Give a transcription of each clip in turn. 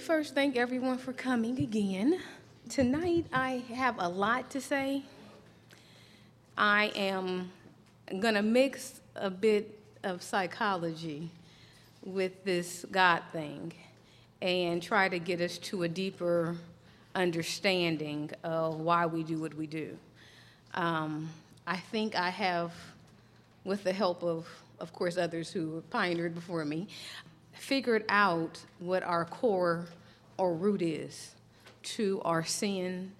first thank everyone for coming again. Tonight, I have a lot to say. I am going to mix a bit of psychology with this God thing and try to get us to a deeper understanding of why we do what we do. Um, I think I have, with the help of, of course, others who pioneered before me, figured out what our core or root is to our sin,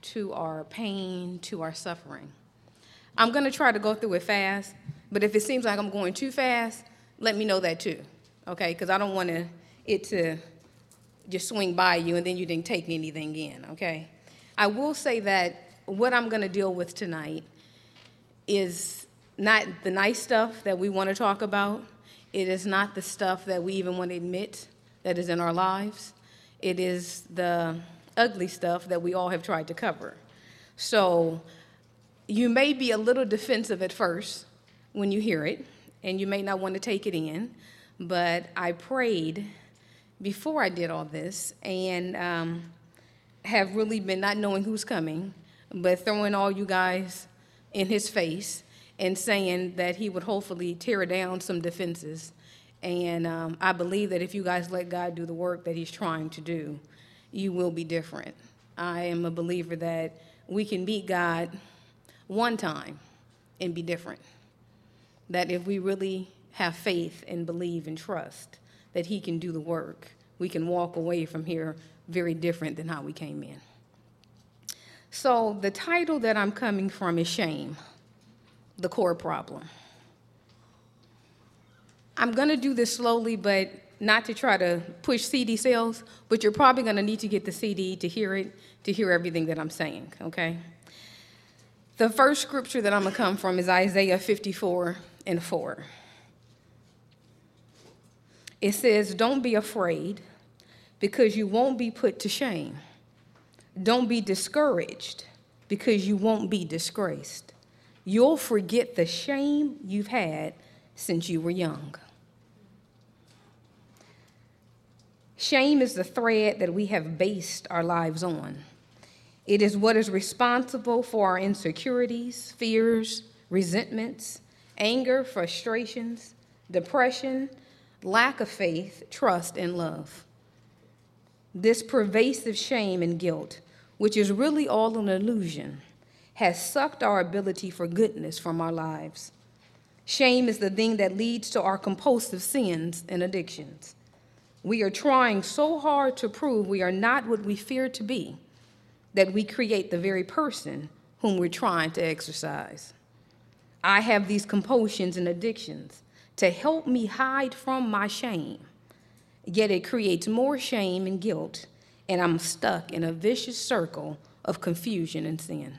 to our pain, to our suffering. I'm going to try to go through it fast, but if it seems like I'm going too fast, let me know that too, okay? Because I don't want it to just swing by you and then you didn't take anything in, okay? I will say that what I'm going to deal with tonight is not the nice stuff that we want to talk about. It is not the stuff that we even want to admit that is in our lives. It is the ugly stuff that we all have tried to cover. So you may be a little defensive at first when you hear it, and you may not want to take it in, but I prayed before I did all this and um, have really been not knowing who's coming, but throwing all you guys in his face and saying that he would hopefully tear down some defenses. And um, I believe that if you guys let God do the work that he's trying to do, you will be different. I am a believer that we can meet God one time and be different. That if we really have faith and believe and trust that He can do the work, we can walk away from here very different than how we came in. So, the title that I'm coming from is Shame, the core problem. I'm going to do this slowly, but not to try to push CD sales, but you're probably going to need to get the CD to hear it, to hear everything that I'm saying, okay? The first scripture that I'm going to come from is Isaiah 54 and 4. It says, Don't be afraid, because you won't be put to shame. Don't be discouraged, because you won't be disgraced. You'll forget the shame you've had since you were young. Shame is the thread that we have based our lives on. It is what is responsible for our insecurities, fears, resentments, anger, frustrations, depression, lack of faith, trust, and love. This pervasive shame and guilt, which is really all an illusion, has sucked our ability for goodness from our lives. Shame is the thing that leads to our compulsive sins and addictions. We are trying so hard to prove we are not what we fear to be that we create the very person whom we're trying to exercise. I have these compulsions and addictions to help me hide from my shame, yet it creates more shame and guilt, and I'm stuck in a vicious circle of confusion and sin.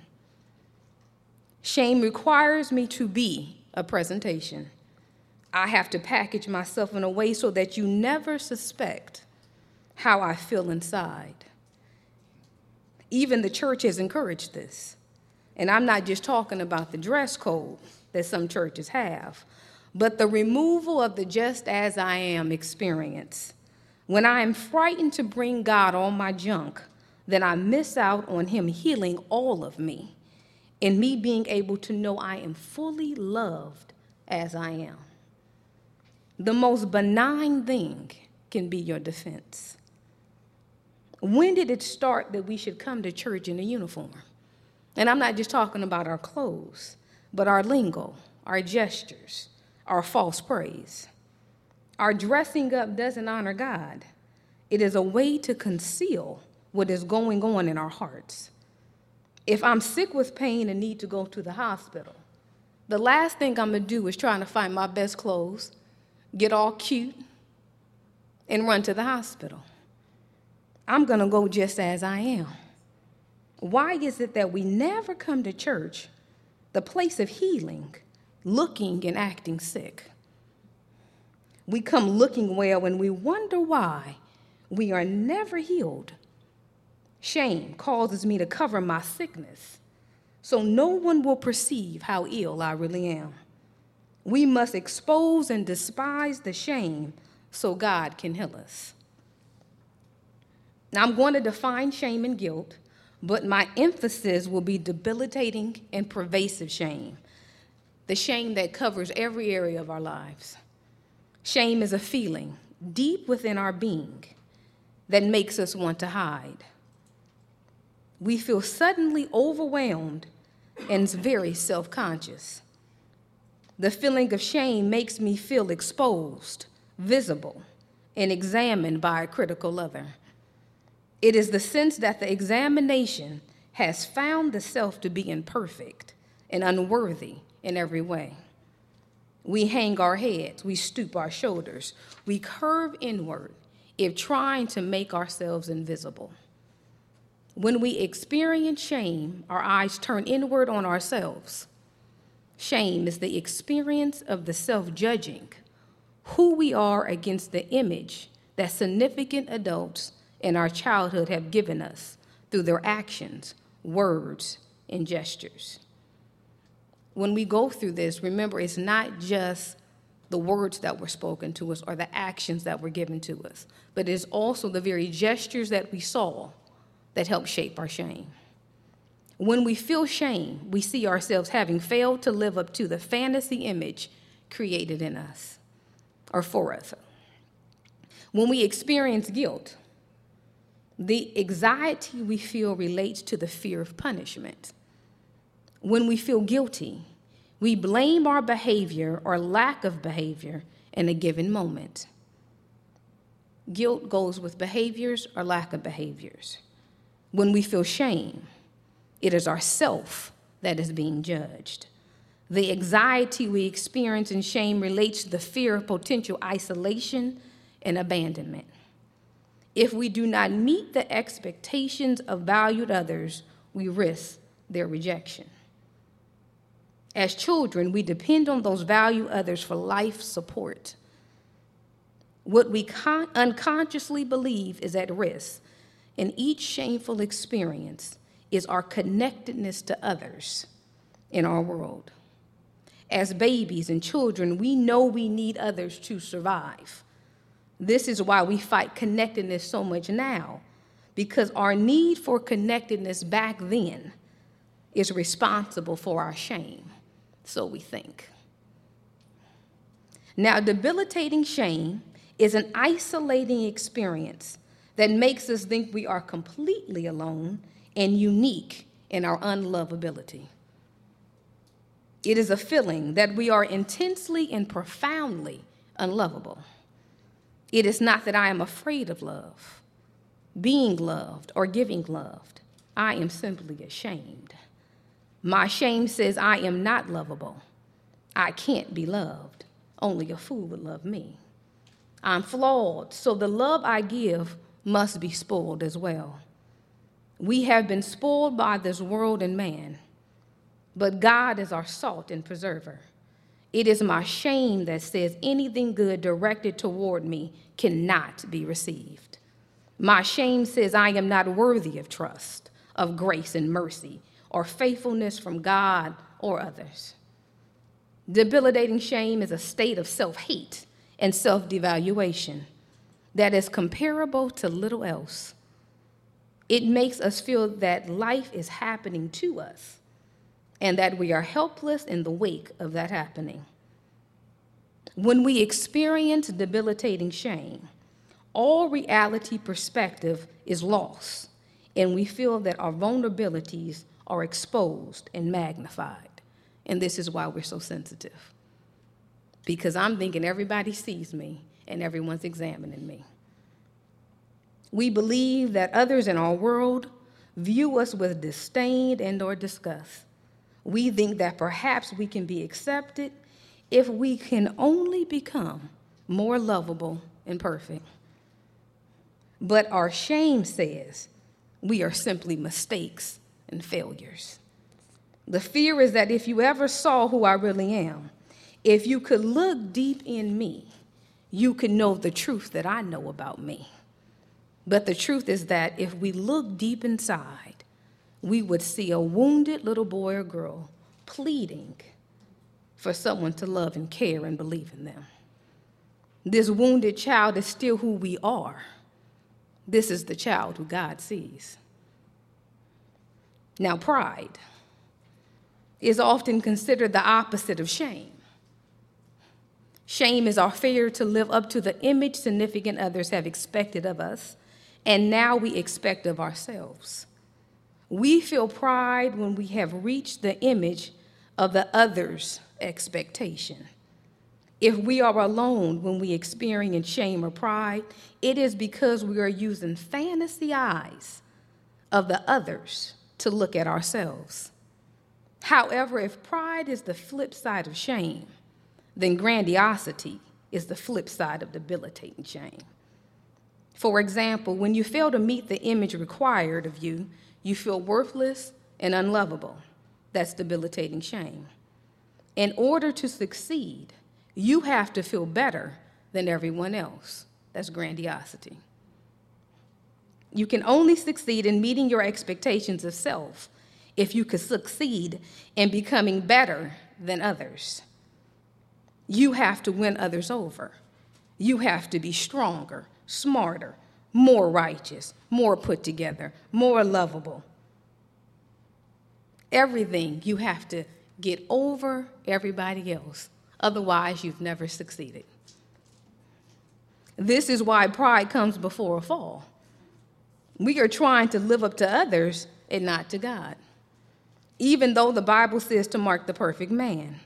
Shame requires me to be a presentation. I have to package myself in a way so that you never suspect how I feel inside. Even the church has encouraged this. And I'm not just talking about the dress code that some churches have, but the removal of the just as I am experience. When I am frightened to bring God all my junk, then I miss out on Him healing all of me and me being able to know I am fully loved as I am. The most benign thing can be your defense. When did it start that we should come to church in a uniform? And I'm not just talking about our clothes, but our lingo, our gestures, our false praise. Our dressing up doesn't honor God, it is a way to conceal what is going on in our hearts. If I'm sick with pain and need to go to the hospital, the last thing I'm gonna do is trying to find my best clothes, get all cute, and run to the hospital. I'm to go just as I am. Why is it that we never come to church, the place of healing, looking and acting sick? We come looking well and we wonder why we are never healed. Shame causes me to cover my sickness so no one will perceive how ill I really am. We must expose and despise the shame so God can heal us. Now, I'm going to define shame and guilt, but my emphasis will be debilitating and pervasive shame, the shame that covers every area of our lives. Shame is a feeling deep within our being that makes us want to hide. We feel suddenly overwhelmed and very self conscious. The feeling of shame makes me feel exposed, visible, and examined by a critical other. It is the sense that the examination has found the self to be imperfect and unworthy in every way. We hang our heads, we stoop our shoulders, we curve inward if trying to make ourselves invisible. When we experience shame, our eyes turn inward on ourselves. Shame is the experience of the self judging who we are against the image that significant adults in our childhood have given us through their actions, words, and gestures. When we go through this, remember it's not just the words that were spoken to us or the actions that were given to us, but it's also the very gestures that we saw that help shape our shame. When we feel shame, we see ourselves having failed to live up to the fantasy image created in us or for us. When we experience guilt, the anxiety we feel relates to the fear of punishment. When we feel guilty, we blame our behavior or lack of behavior in a given moment. Guilt goes with behaviors or lack of behaviors. When we feel shame, it is ourself that is being judged. The anxiety we experience in shame relates to the fear of potential isolation and abandonment if we do not meet the expectations of valued others, we risk their rejection. As children, we depend on those valued others for life support. What we con- unconsciously believe is at risk in each shameful experience is our connectedness to others in our world. As babies and children, we know we need others to survive. This is why we fight connectedness so much now, because our need for connectedness back then is responsible for our shame, so we think. Now, debilitating shame is an isolating experience that makes us think we are completely alone and unique in our unlovability. It is a feeling that we are intensely and profoundly unlovable. It is not that I am afraid of love, being loved, or giving loved. I am simply ashamed. My shame says I am not lovable. I can't be loved. Only a fool would love me. I'm flawed, so the love I give must be spoiled as well. We have been spoiled by this world and man, but God is our salt and preserver. It is my shame that says anything good directed toward me cannot be received. My shame says I am not worthy of trust, of grace and mercy, or faithfulness from God or others. Debilitating shame is a state of self hate and self devaluation that is comparable to little else. It makes us feel that life is happening to us and that we are helpless in the wake of that happening. When we experience debilitating shame, all reality perspective is lost, and we feel that our vulnerabilities are exposed and magnified. And this is why we're so sensitive. Because I'm thinking everybody sees me and everyone's examining me. We believe that others in our world view us with disdain and or disgust we think that perhaps we can be accepted if we can only become more lovable and perfect. But our shame says we are simply mistakes and failures. The fear is that if you ever saw who I really am, if you could look deep in me, you can know the truth that I know about me. But the truth is that if we look deep inside, we would see a wounded little boy or girl pleading for someone to love and care and believe in them. This wounded child is still who we are, This is the child who God sees. Now, pride is often considered the opposite of shame. Shame is our failure to live up to the image significant others have expected of us, and now we expect of ourselves. We feel pride when we have reached the image of the other's expectation. If we are alone when we experience shame or pride, it is because we are using fantasy eyes of the others to look at ourselves. However, if pride is the flip side of shame, then grandiosity is the flip side of debilitating shame. For example, when you fail to meet the image required of you, you feel worthless and unlovable. That's debilitating shame. In order to succeed, you have to feel better than everyone else. That's grandiosity. You can only succeed in meeting your expectations of self if you could succeed in becoming better than others. You have to win others over. You have to be stronger, smarter, more righteous, more put together, more lovable. Everything you have to get over everybody else. Otherwise, you've never succeeded. This is why pride comes before a fall. We are trying to live up to others and not to God. Even though the Bible says to mark the perfect man,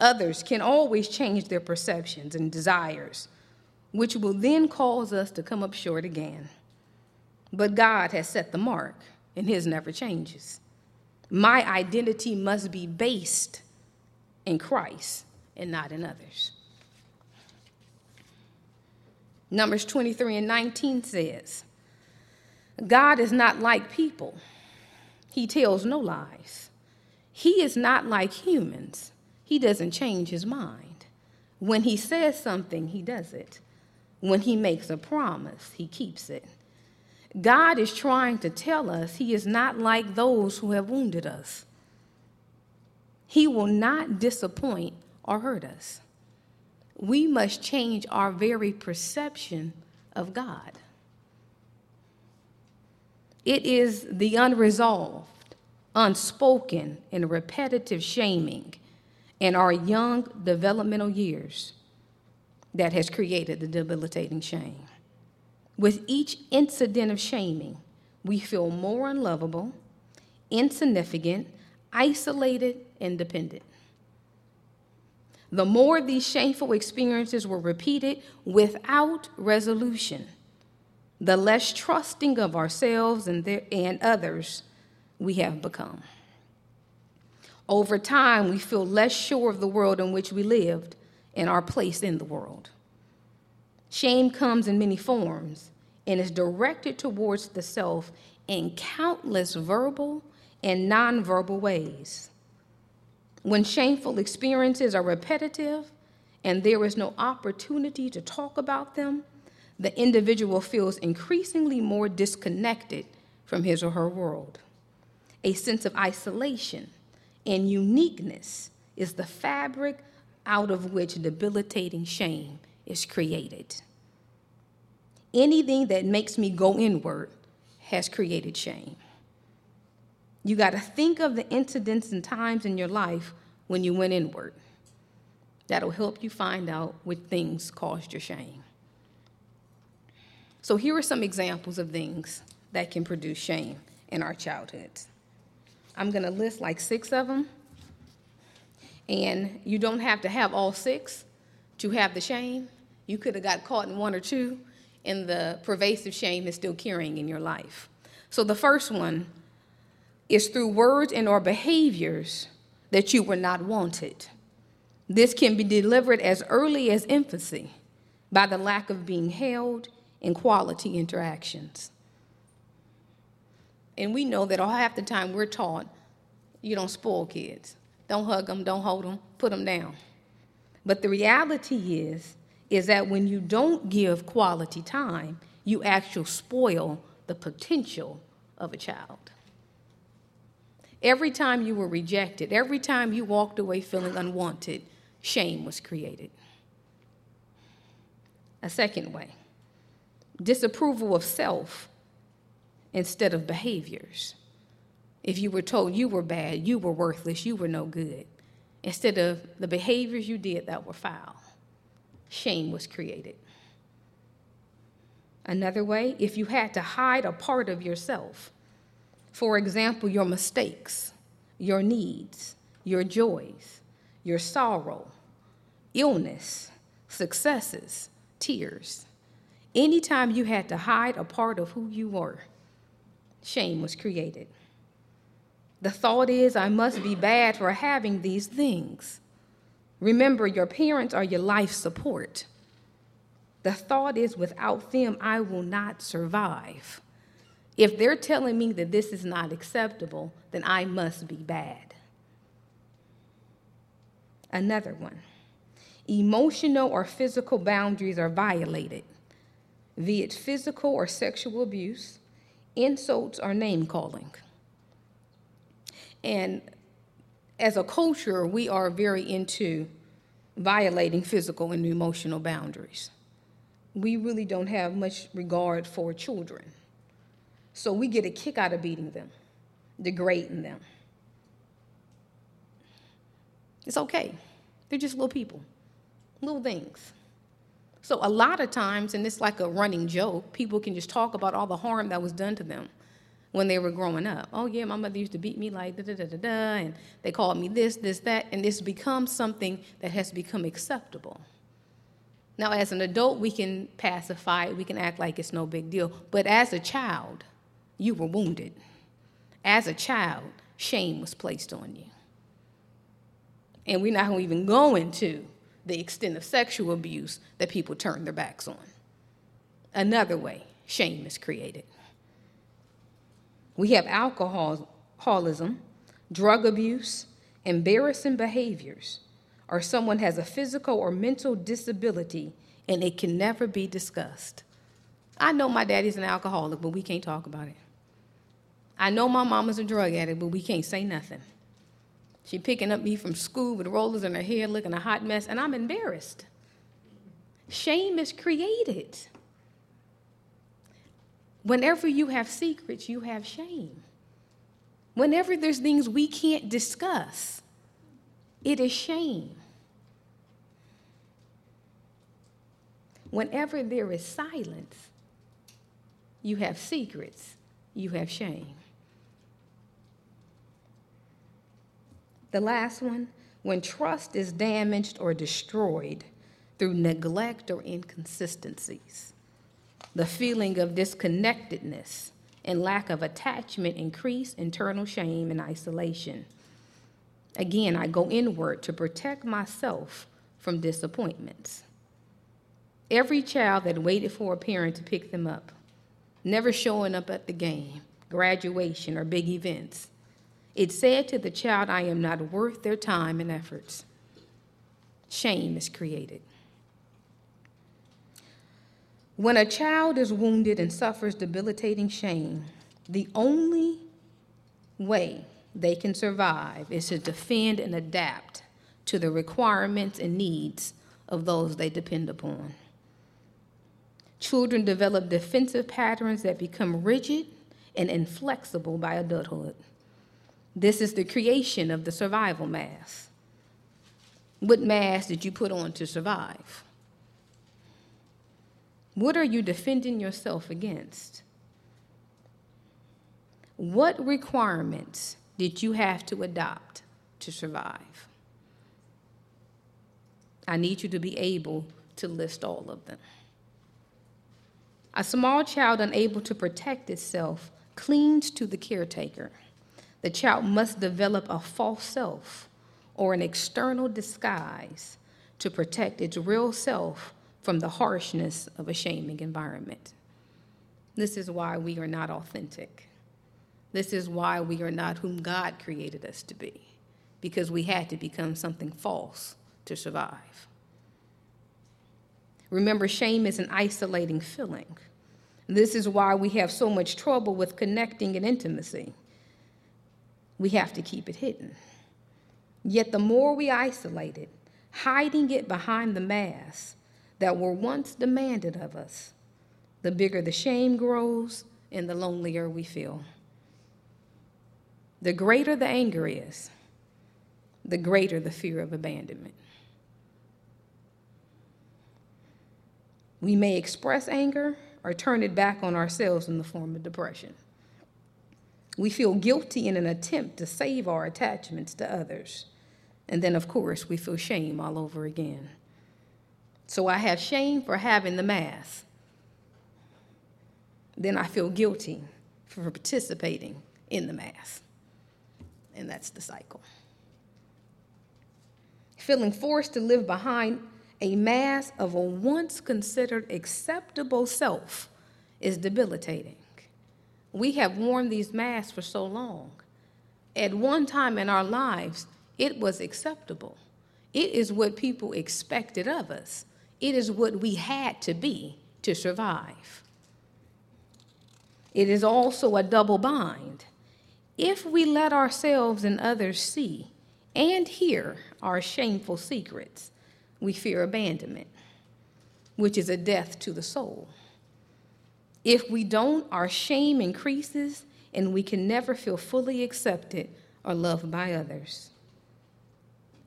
others can always change their perceptions and desires, which will then cause us to come up short again. But God has set the mark, and His never changes. My identity must be based in Christ and not in others. Numbers 23 and 19 says, God is not like people. He tells no lies. He is not like humans. He doesn't change his mind. When he says something, he does it. When he makes a promise, he keeps it. God is trying to tell us he is not like those who have wounded us. He will not disappoint or hurt us. We must change our very perception of God. It is the unresolved, unspoken, and repetitive shaming in our young developmental years that has created the debilitating shame. With each incident of shaming, we feel more unlovable, insignificant, isolated, and dependent. The more these shameful experiences were repeated without resolution, the less trusting of ourselves and, their, and others we have become. Over time, we feel less sure of the world in which we lived and our place in the world. Shame comes in many forms and is directed towards the self in countless verbal and nonverbal ways. When shameful experiences are repetitive and there is no opportunity to talk about them, the individual feels increasingly more disconnected from his or her world. A sense of isolation and uniqueness is the fabric out of which debilitating shame is created. Anything that makes me go inward has created shame. You got to think of the incidents and times in your life when you went inward. That'll help you find out which things caused your shame. So, here are some examples of things that can produce shame in our childhoods. I'm going to list like six of them, and you don't have to have all six to have the shame. You could have got caught in one or two, and the pervasive shame is still carrying in your life. So, the first one is through words and or behaviors that you were not wanted. This can be delivered as early as infancy by the lack of being held in quality interactions. And we know that all half the time we're taught you don't spoil kids. Don't hug them, don't hold them, put them down. But the reality is, is that when you don't give quality time, you actually spoil the potential of a child. Every time you were rejected, every time you walked away feeling unwanted, shame was created. A second way disapproval of self instead of behaviors. If you were told you were bad, you were worthless, you were no good, instead of the behaviors you did that were foul, shame was created. Another way, if you had to hide a part of yourself, for example, your mistakes, your needs, your joys, your sorrow, illness, successes, tears. Anytime you had to hide a part of who you were, shame was created. The thought is, I must be bad for having these things. Remember, your parents are your life support. The thought is, without them, I will not survive. If they're telling me that this is not acceptable, then I must be bad. Another one emotional or physical boundaries are violated, be it physical or sexual abuse, insults, or name calling. And as a culture, we are very into violating physical and emotional boundaries we really don't have much regard for children. So we get a kick out of beating them, degrading them. It's okay. They're just little people, little things. So a lot of times, and it's like a running joke, people can just talk about all the harm that was done to them when they were growing up. Oh yeah, my mother used to beat me like da da da da da, and they called me this, this, that, and this becomes something that has become acceptable. Now, as an adult, we can pacify it, we can act like it's no big deal. But as a child, you were wounded. As a child, shame was placed on you. And we're not even going to the extent of sexual abuse that people turn their backs on. Another way, shame is created. We have alcoholism, drug abuse, embarrassing behaviors or someone has a physical or mental disability and it can never be discussed. I know my daddy's an alcoholic, but we can't talk about it. I know my mama's a drug addict, but we can't say nothing. She picking up me from school with rollers in her hair, looking a hot mess, and I'm embarrassed. Shame is created. Whenever you have secrets, you have shame. Whenever there's things we can't discuss, it is shame. Whenever there is silence, you have secrets, you have shame. The last one, when trust is damaged or destroyed through neglect or inconsistencies, the feeling of disconnectedness and lack of attachment increase internal shame and isolation. Again, I go inward to protect myself from disappointments. Every child that waited for a parent to pick them up, never showing up at the game, graduation, or big events, it said to the child, I am not worth their time and efforts. Shame is created. When a child is wounded and suffers debilitating shame, the only way they can survive is to defend and adapt to the requirements and needs of those they depend upon. Children develop defensive patterns that become rigid and inflexible by adulthood. This is the creation of the survival mask. What mask did you put on to survive? What are you defending yourself against? What requirements did you have to adopt to survive? I need you to be able to list all of them. A small child unable to protect itself clings to the caretaker. The child must develop a false self or an external disguise to protect its real self from the harshness of a shaming environment. This is why we are not authentic. This is why we are not whom God created us to be, because we had to become something false to survive. Remember, shame is an isolating feeling. This is why we have so much trouble with connecting and intimacy. We have to keep it hidden. Yet, the more we isolate it, hiding it behind the masks that were once demanded of us, the bigger the shame grows and the lonelier we feel. The greater the anger is, the greater the fear of abandonment. We may express anger or turn it back on ourselves in the form of depression. We feel guilty in an attempt to save our attachments to others. And then, of course, we feel shame all over again. So I have shame for having the mass. Then I feel guilty for participating in the mass. And that's the cycle. Feeling forced to live behind a mask of a once considered acceptable self is debilitating. We have worn these masks for so long. At one time in our lives, it was acceptable. It is what people expected of us. It is what we had to be to survive. It is also a double bind. If we let ourselves and others see and hear our shameful secrets, we fear abandonment, which is a death to the soul. If we don't, our shame increases and we can never feel fully accepted or loved by others.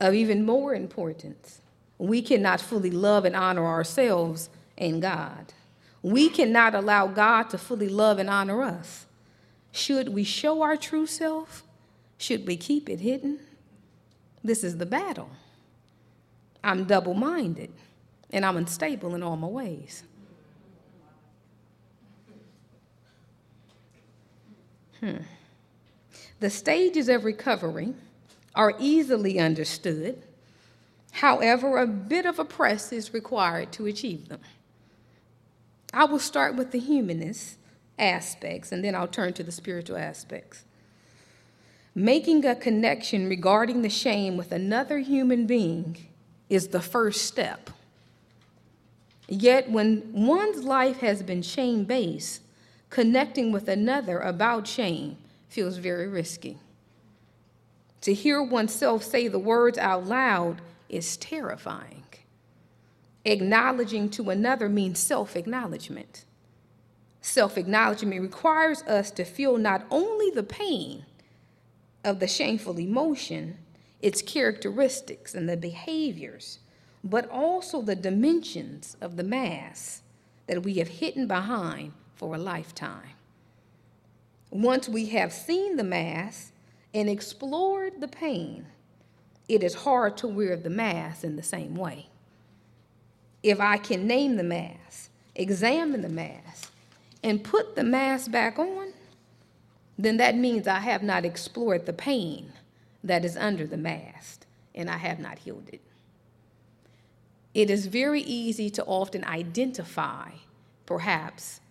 Of even more importance, we cannot fully love and honor ourselves and God. We cannot allow God to fully love and honor us. Should we show our true self? Should we keep it hidden? This is the battle. I'm double minded and I'm unstable in all my ways. Hmm. The stages of recovery are easily understood. However, a bit of a press is required to achieve them. I will start with the humanist aspects and then I'll turn to the spiritual aspects. Making a connection regarding the shame with another human being is the first step. Yet, when one's life has been shame based, connecting with another about shame feels very risky. To hear oneself say the words out loud is terrifying. Acknowledging to another means self acknowledgement. Self acknowledgement requires us to feel not only the pain of the shameful emotion, its characteristics and the behaviors, but also the dimensions of the mass that we have hidden behind for a lifetime. Once we have seen the mass and explored the pain, it is hard to wear the mask in the same way. If I can name the mask, examine the mask, and put the mask back on, then that means I have not explored the pain that is under the mask, and I have not healed it. It is very easy to often identify, perhaps,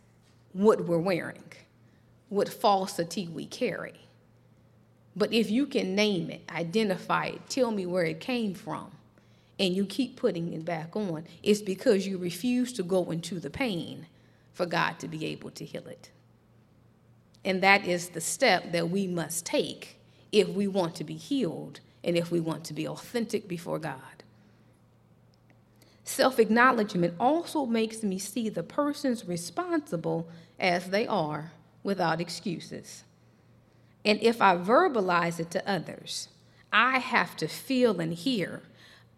what we're wearing, what falsity we carry. But if you can name it, identify it, tell me where it came from, and you keep putting it back on, it's because you refuse to go into the pain for God to be able to heal it. And that is the step that we must take if we want to be healed and if we want to be authentic before God. Self acknowledgement also makes me see the persons responsible as they are without excuses. And if I verbalize it to others, I have to feel and hear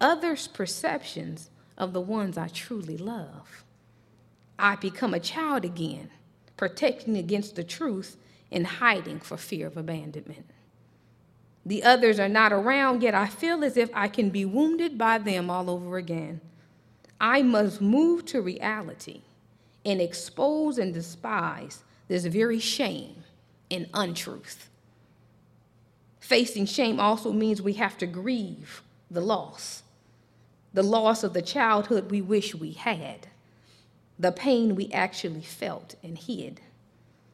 others' perceptions of the ones I truly love. I become a child again, protecting against the truth and hiding for fear of abandonment. The others are not around, yet I feel as if I can be wounded by them all over again. I must move to reality and expose and despise this very shame and untruth. Facing shame also means we have to grieve the loss, the loss of the childhood we wish we had, the pain we actually felt and hid,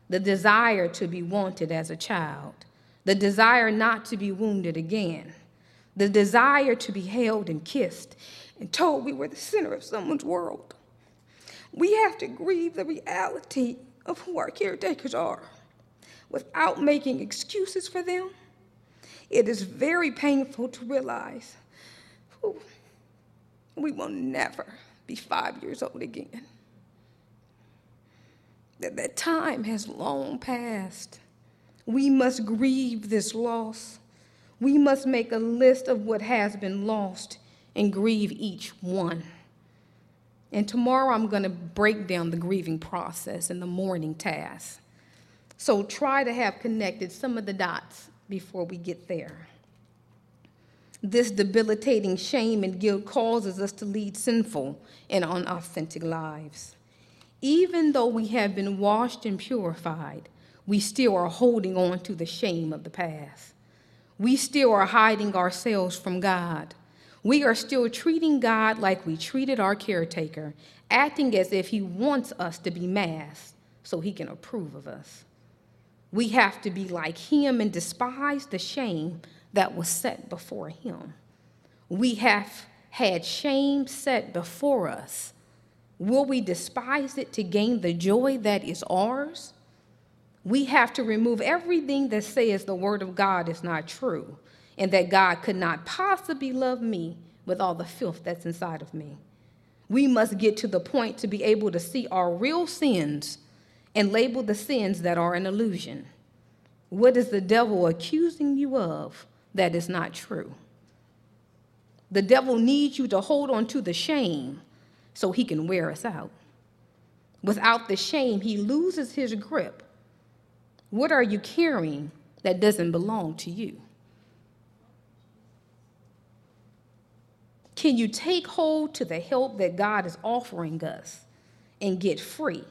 the desire to be wanted as a child the desire not to be wounded again, the desire to be held and kissed and told we were the center of someone's world. We have to grieve the reality of who our caretakers are without making excuses for them. It is very painful to realize ooh, we will never be five years old again. that that time has long passed. We must grieve this loss. We must make a list of what has been lost and grieve each one. And tomorrow I'm going to break down the grieving process and the mourning task. So try to have connected some of the dots before we get there. This debilitating shame and guilt causes us to lead sinful and unauthentic lives. Even though we have been washed and purified, we still are holding on to the shame of the past. We still are hiding ourselves from God. We are still treating God like we treated our caretaker, acting as if He wants us to be masked so He can approve of us. We have to be like Him and despise the shame that was set before Him. We have had shame set before us. Will we despise it to gain the joy that is ours? We have to remove everything that says the Word of God is not true and that God could not possibly love me with all the filth that's inside of me. We must get to the point to be able to see our real sins and label the sins that are an illusion. What is the devil accusing you of that is not true? The devil needs you to hold on to the shame so he can wear us out. Without the shame, he loses his grip. What are you carrying that doesn't belong to you? Can you take hold to the help that God is offering us and get free?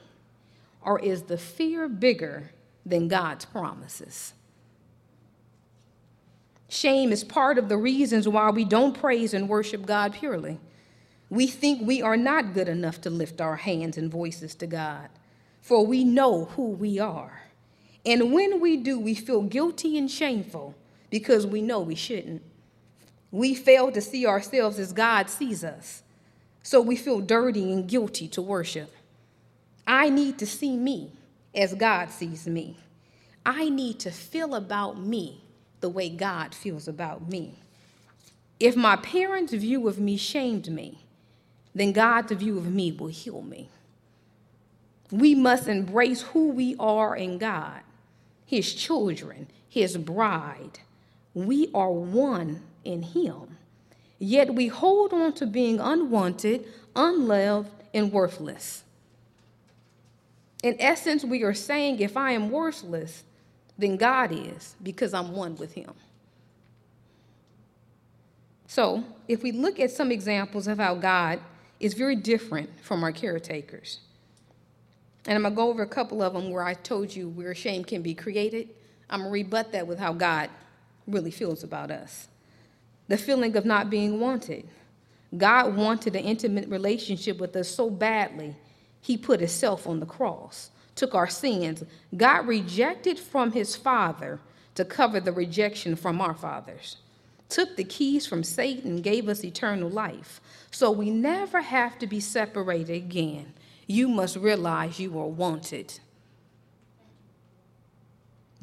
Or is the fear bigger than God's promises? Shame is part of the reasons why we don't praise and worship God purely. We think we are not good enough to lift our hands and voices to God, for we know who we are. And when we do, we feel guilty and shameful because we know we shouldn't. We fail to see ourselves as God sees us, so we feel dirty and guilty to worship. I need to see me as God sees me. I need to feel about me the way God feels about me. If my parents' view of me shamed me, then God's view of me will heal me. We must embrace who we are in God, His children, His bride. We are one in Him. Yet we hold on to being unwanted, unloved, and worthless. In essence, we are saying if I am worthless, then God is, because I'm one with Him. So, if we look at some examples of how God is very different from our caretakers, and I'm going to go over a couple of them where I told you where shame can be created. I'm going to rebut that with how God really feels about us the feeling of not being wanted. God wanted an intimate relationship with us so badly, he put himself on the cross, took our sins. God rejected from his Father to cover the rejection from our fathers, took the keys from Satan, gave us eternal life. So we never have to be separated again. You must realize you are wanted.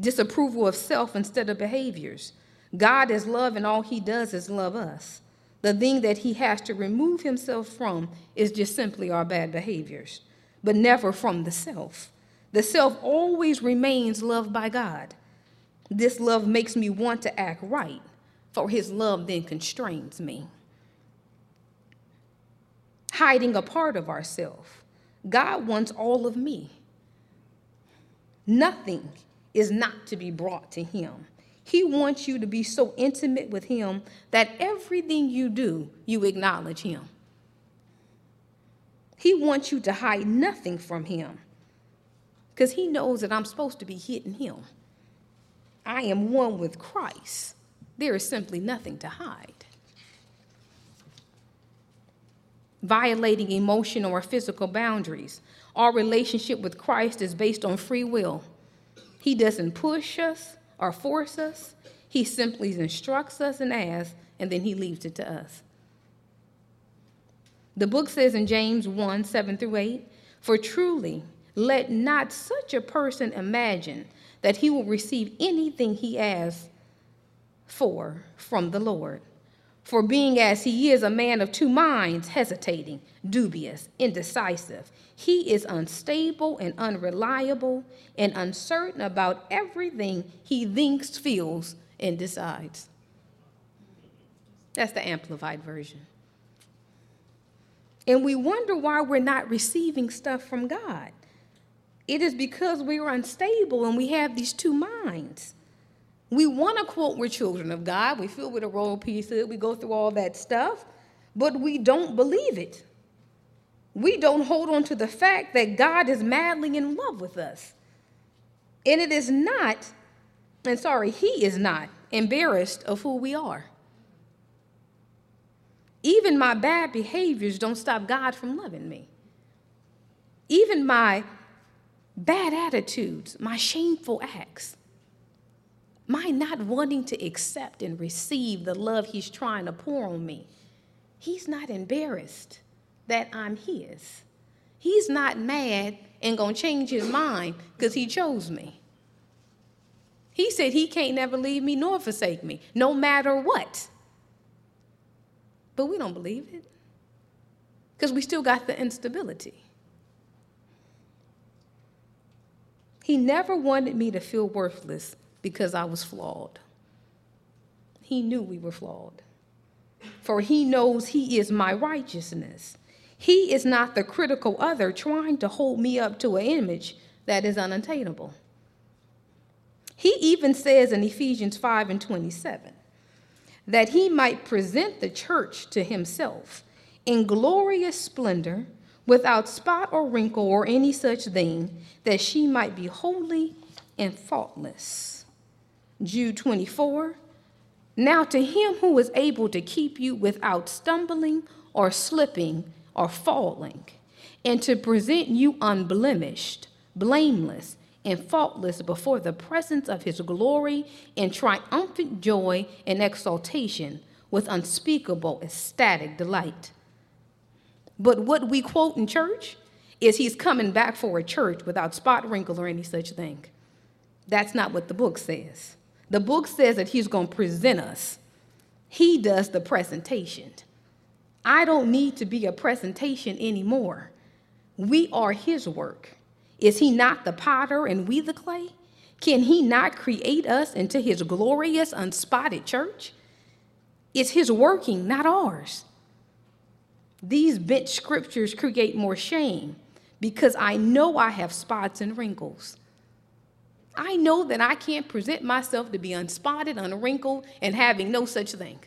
Disapproval of self instead of behaviors. God is love, and all he does is love us. The thing that he has to remove himself from is just simply our bad behaviors, but never from the self. The self always remains loved by God. This love makes me want to act right, for his love then constrains me. Hiding a part of ourself. God wants all of me. Nothing is not to be brought to him. He wants you to be so intimate with Him that everything you do, you acknowledge Him. He wants you to hide nothing from Him because He knows that I'm supposed to be hitting Him. I am one with Christ. There is simply nothing to hide. Violating emotional or physical boundaries. Our relationship with Christ is based on free will. He doesn't push us, or force us. He simply instructs us and asks, and then he leaves it to us. The book says in James 1 7 through 8, For truly, let not such a person imagine that he will receive anything he asks for from the Lord. For being as he is a man of two minds, hesitating, dubious, indecisive, he is unstable and unreliable and uncertain about everything he thinks, feels, and decides. That's the amplified version. And we wonder why we're not receiving stuff from God. It is because we are unstable and we have these two minds. We want to quote we're children of God. We feel we're the royal priesthood. We go through all that stuff, but we don't believe it. We don't hold on to the fact that God is madly in love with us. And it is not, and sorry, He is not embarrassed of who we are. Even my bad behaviors don't stop God from loving me. Even my bad attitudes, my shameful acts, my not wanting to accept and receive the love He's trying to pour on me, He's not embarrassed that I'm His. He's not mad and gonna change His mind because He chose me. He said He can't never leave me nor forsake me, no matter what. But we don't believe it because we still got the instability. He never wanted me to feel worthless because I was flawed. He knew we were flawed. For he knows he is my righteousness. He is not the critical other trying to hold me up to an image that is unattainable. He even says in Ephesians 5 and 27 that he might present the church to himself in glorious splendor, without spot or wrinkle or any such thing, that she might be holy and faultless. Jude 24. Now to him who is able to keep you without stumbling or slipping or falling, and to present you unblemished, blameless, and faultless before the presence of his glory in triumphant joy and exaltation with unspeakable ecstatic delight. But what we quote in church is he's coming back for a church without spot, wrinkle, or any such thing. That's not what the book says. The book says that he's going to present us. He does the presentation. I don't need to be a presentation anymore. We are his work. Is he not the potter and we the clay? Can he not create us into his glorious, unspotted church? It's his working, not ours. These bent scriptures create more shame because I know I have spots and wrinkles. I know that I can't present myself to be unspotted, unwrinkled, and having no such thing.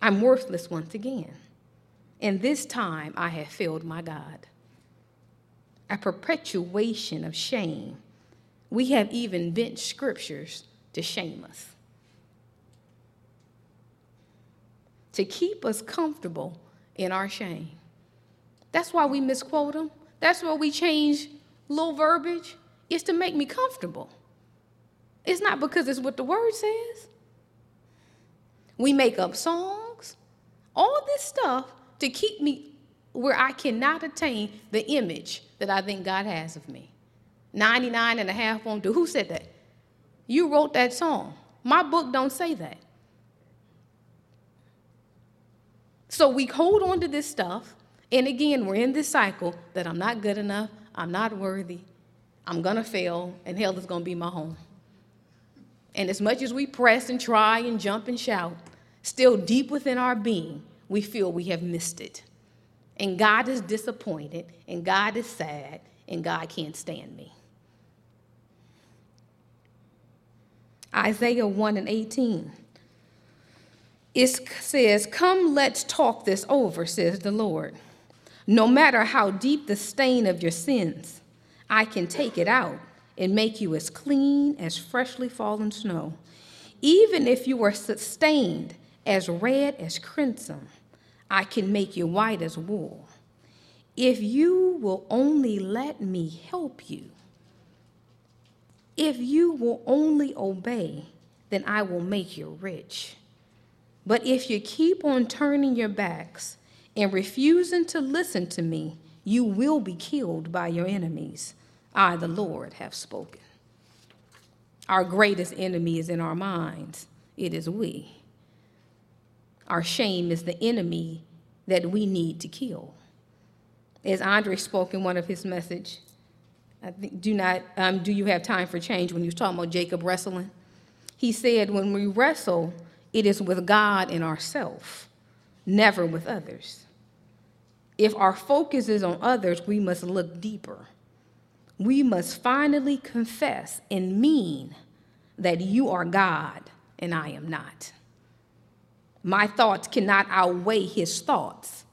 I'm worthless once again. And this time I have failed my God a perpetuation of shame. We have even bent scriptures to shame us, to keep us comfortable in our shame. That's why we misquote them. That's why we change little verbiage. is to make me comfortable. It's not because it's what the word says. We make up songs, all this stuff to keep me where I cannot attain the image that I think God has of me. 99 and a half won't do. Who said that? You wrote that song. My book don't say that. So we hold on to this stuff, and again, we're in this cycle that I'm not good enough, I'm not worthy, I'm gonna fail, and hell is gonna be my home. And as much as we press and try and jump and shout, still deep within our being, we feel we have missed it. And God is disappointed, and God is sad, and God can't stand me. Isaiah 1 and 18. It says, Come, let's talk this over, says the Lord. No matter how deep the stain of your sins, I can take it out and make you as clean as freshly fallen snow. Even if you are sustained as red as crimson, I can make you white as wool. If you will only let me help you, if you will only obey, then I will make you rich. But if you keep on turning your backs and refusing to listen to me, you will be killed by your enemies. I, the Lord, have spoken. Our greatest enemy is in our minds, it is we. our shame is the enemy that we need to kill. As Andre spoke in one of his message, I think, do not, um, do you have time for change when he was talking about Jacob wrestling? He said, when we wrestle, it is with God and ourself, never with others. If our focus is on others, we must look deeper. We must finally confess and mean that you are God and I am not. My thoughts cannot outweigh his thoughts,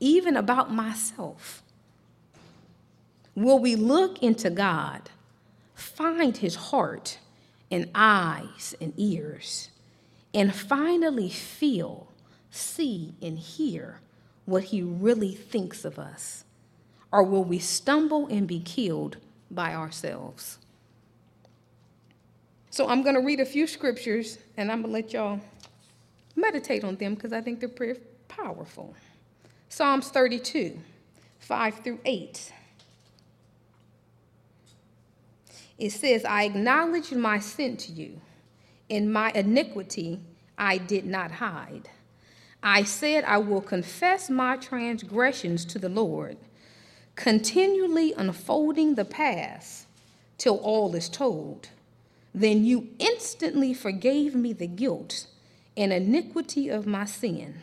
even about myself. Will we look into God, find his heart and eyes and ears, and finally feel, see, and hear what he really thinks of us? Or will we stumble and be killed by ourselves? So I'm going to read a few scriptures and I'm going to let y'all meditate on them because I think they're pretty powerful. Psalms 32, 5 through 8. It says, I acknowledged my sin to you, and my iniquity I did not hide. I said, I will confess my transgressions to the Lord, continually unfolding the past till all is told. Then you instantly forgave me the guilt and iniquity of my sin.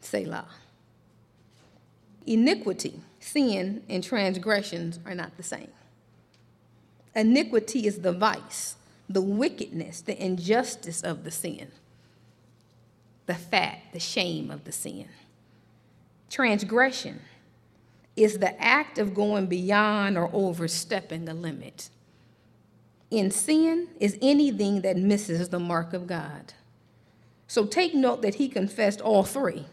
Selah. Iniquity, sin, and transgressions are not the same. Iniquity is the vice, the wickedness, the injustice of the sin, the fat, the shame of the sin. Transgression is the act of going beyond or overstepping a limit in sin is anything that misses the mark of God. So take note that he confessed all three.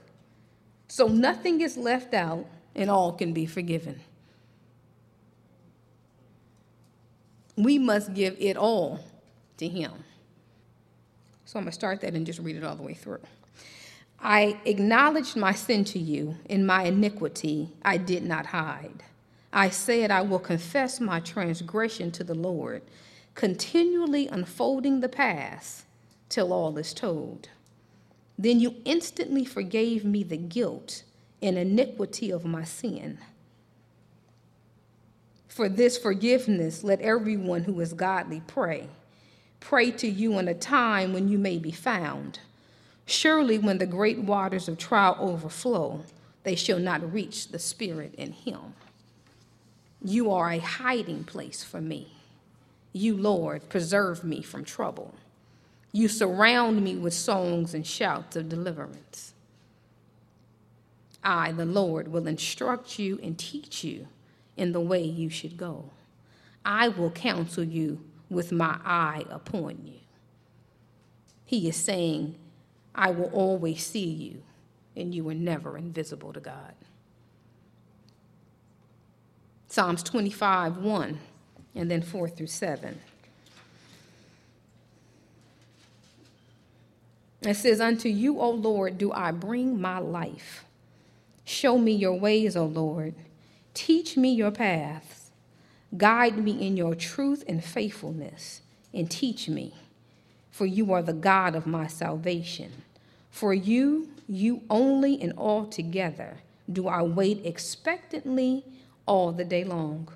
So nothing is left out and all can be forgiven. We must give it all to him. So I'm going to start that and just read it all the way through. I acknowledged my sin to you, and my iniquity I did not hide. I said, I will confess my transgression to the Lord continually unfolding the past till all is told. Then you instantly forgave me the guilt and iniquity of my sin. For this forgiveness, let everyone who is godly pray. Pray to you in a time when you may be found. Surely, when the great waters of trial overflow, they shall not reach the Spirit in Him. You are a hiding place for me. You, Lord, preserve me from trouble. You surround me with songs and shouts of deliverance. I, the Lord, will instruct you and teach you in the way you should go. I will counsel you with my eye upon you. He is saying, I will always see you, and you were never invisible to God. Psalms 25 1 and then 4 through 7. It says, Unto you, O Lord, do I bring my life. Show me your ways, O Lord. Teach me your paths. Guide me in your truth and faithfulness, and teach me. For you are the God of my salvation. For you, you only and altogether, do I wait expectantly all the day long.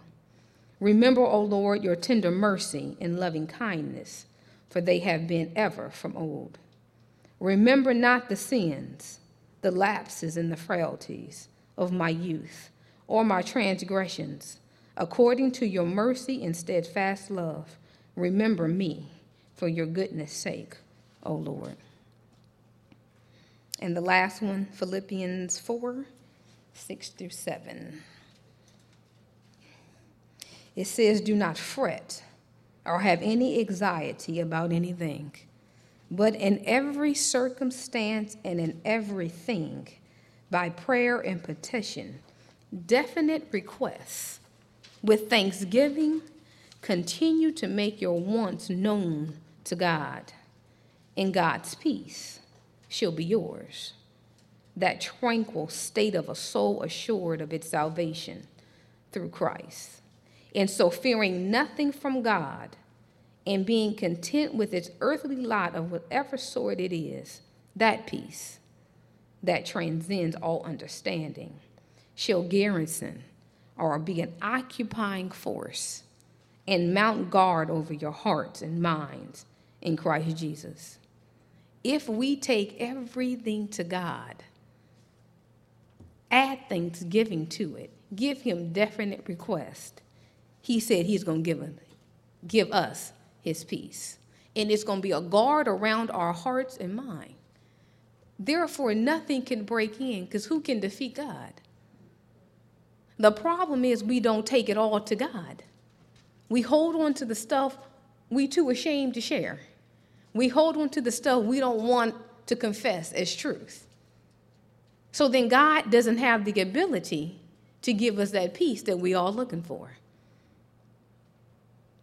Remember, O Lord, your tender mercy and loving kindness, for they have been ever from old. Remember not the sins, the lapses and the frailties of my youth, or my transgressions. According to your mercy and steadfast love, remember me for your goodness' sake, O Lord. And the last one, Philippians 4 6 through 7 it says, Do not fret or have any anxiety about anything, but in every circumstance and in everything, by prayer and petition, definite requests, with thanksgiving, continue to make your wants known to God, and God's peace shall be yours. That tranquil state of a soul assured of its salvation through Christ. And so, fearing nothing from God and being content with its earthly lot of whatever sort it is, That peace that transcends all understanding shall garrison or be an occupying force and mount guard over your hearts and minds in Christ Jesus. If we take everything to God, add thanksgiving to it, give Him definite request, He said He's going to give, him, give us His peace. And it's going to be a guard around our hearts and mind. Therefore, nothing can break in because who can defeat God? The problem is we don't take it all to God. We hold on to the stuff we too ashamed to share. We hold on to the stuff we don't want to confess as truth. So then God doesn't have the ability to give us that peace that we all looking for.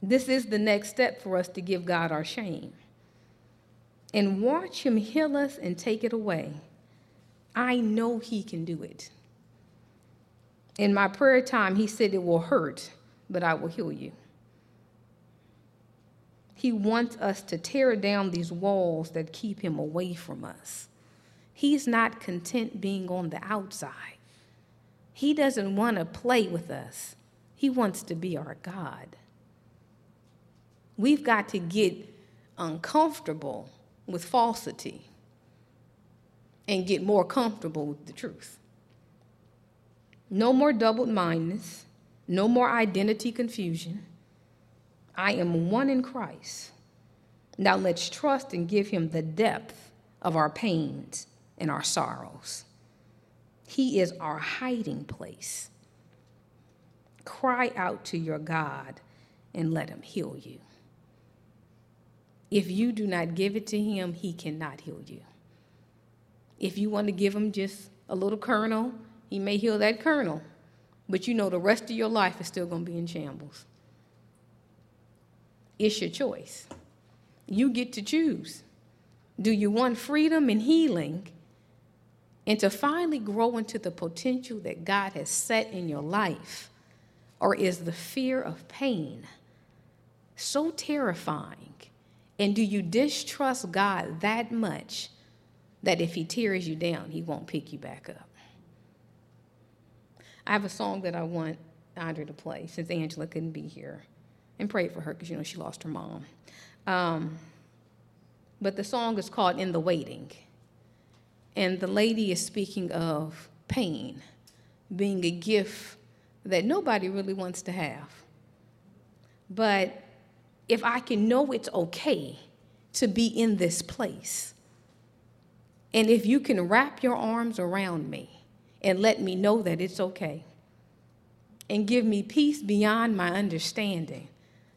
This is the next step for us to give God our shame and watch him heal us and take it away. I know he can do it. In my prayer time, he said, It will hurt, but I will heal you. He wants us to tear down these walls that keep him away from us. He's not content being on the outside. He doesn't want to play with us, he wants to be our God. We've got to get uncomfortable with falsity and get more comfortable with the truth. No more double mindedness, no more identity confusion. I am one in Christ. Now let's trust and give him the depth of our pains and our sorrows. He is our hiding place. Cry out to your God and let him heal you. If you do not give it to him, he cannot heal you. If you want to give him just a little kernel he may heal that kernel, but you know the rest of your life is still going to be in shambles. It's your choice. You get to choose. Do you want freedom and healing and to finally grow into the potential that God has set in your life? Or is the fear of pain so terrifying? And do you distrust God that much that if He tears you down, He won't pick you back up? I have a song that I want Andre to play since Angela couldn't be here, and prayed for her because you know she lost her mom. Um, but the song is called "In the Waiting," and the lady is speaking of pain being a gift that nobody really wants to have. But if I can know it's okay to be in this place, and if you can wrap your arms around me and let me know that it's okay. And give me peace beyond my understanding,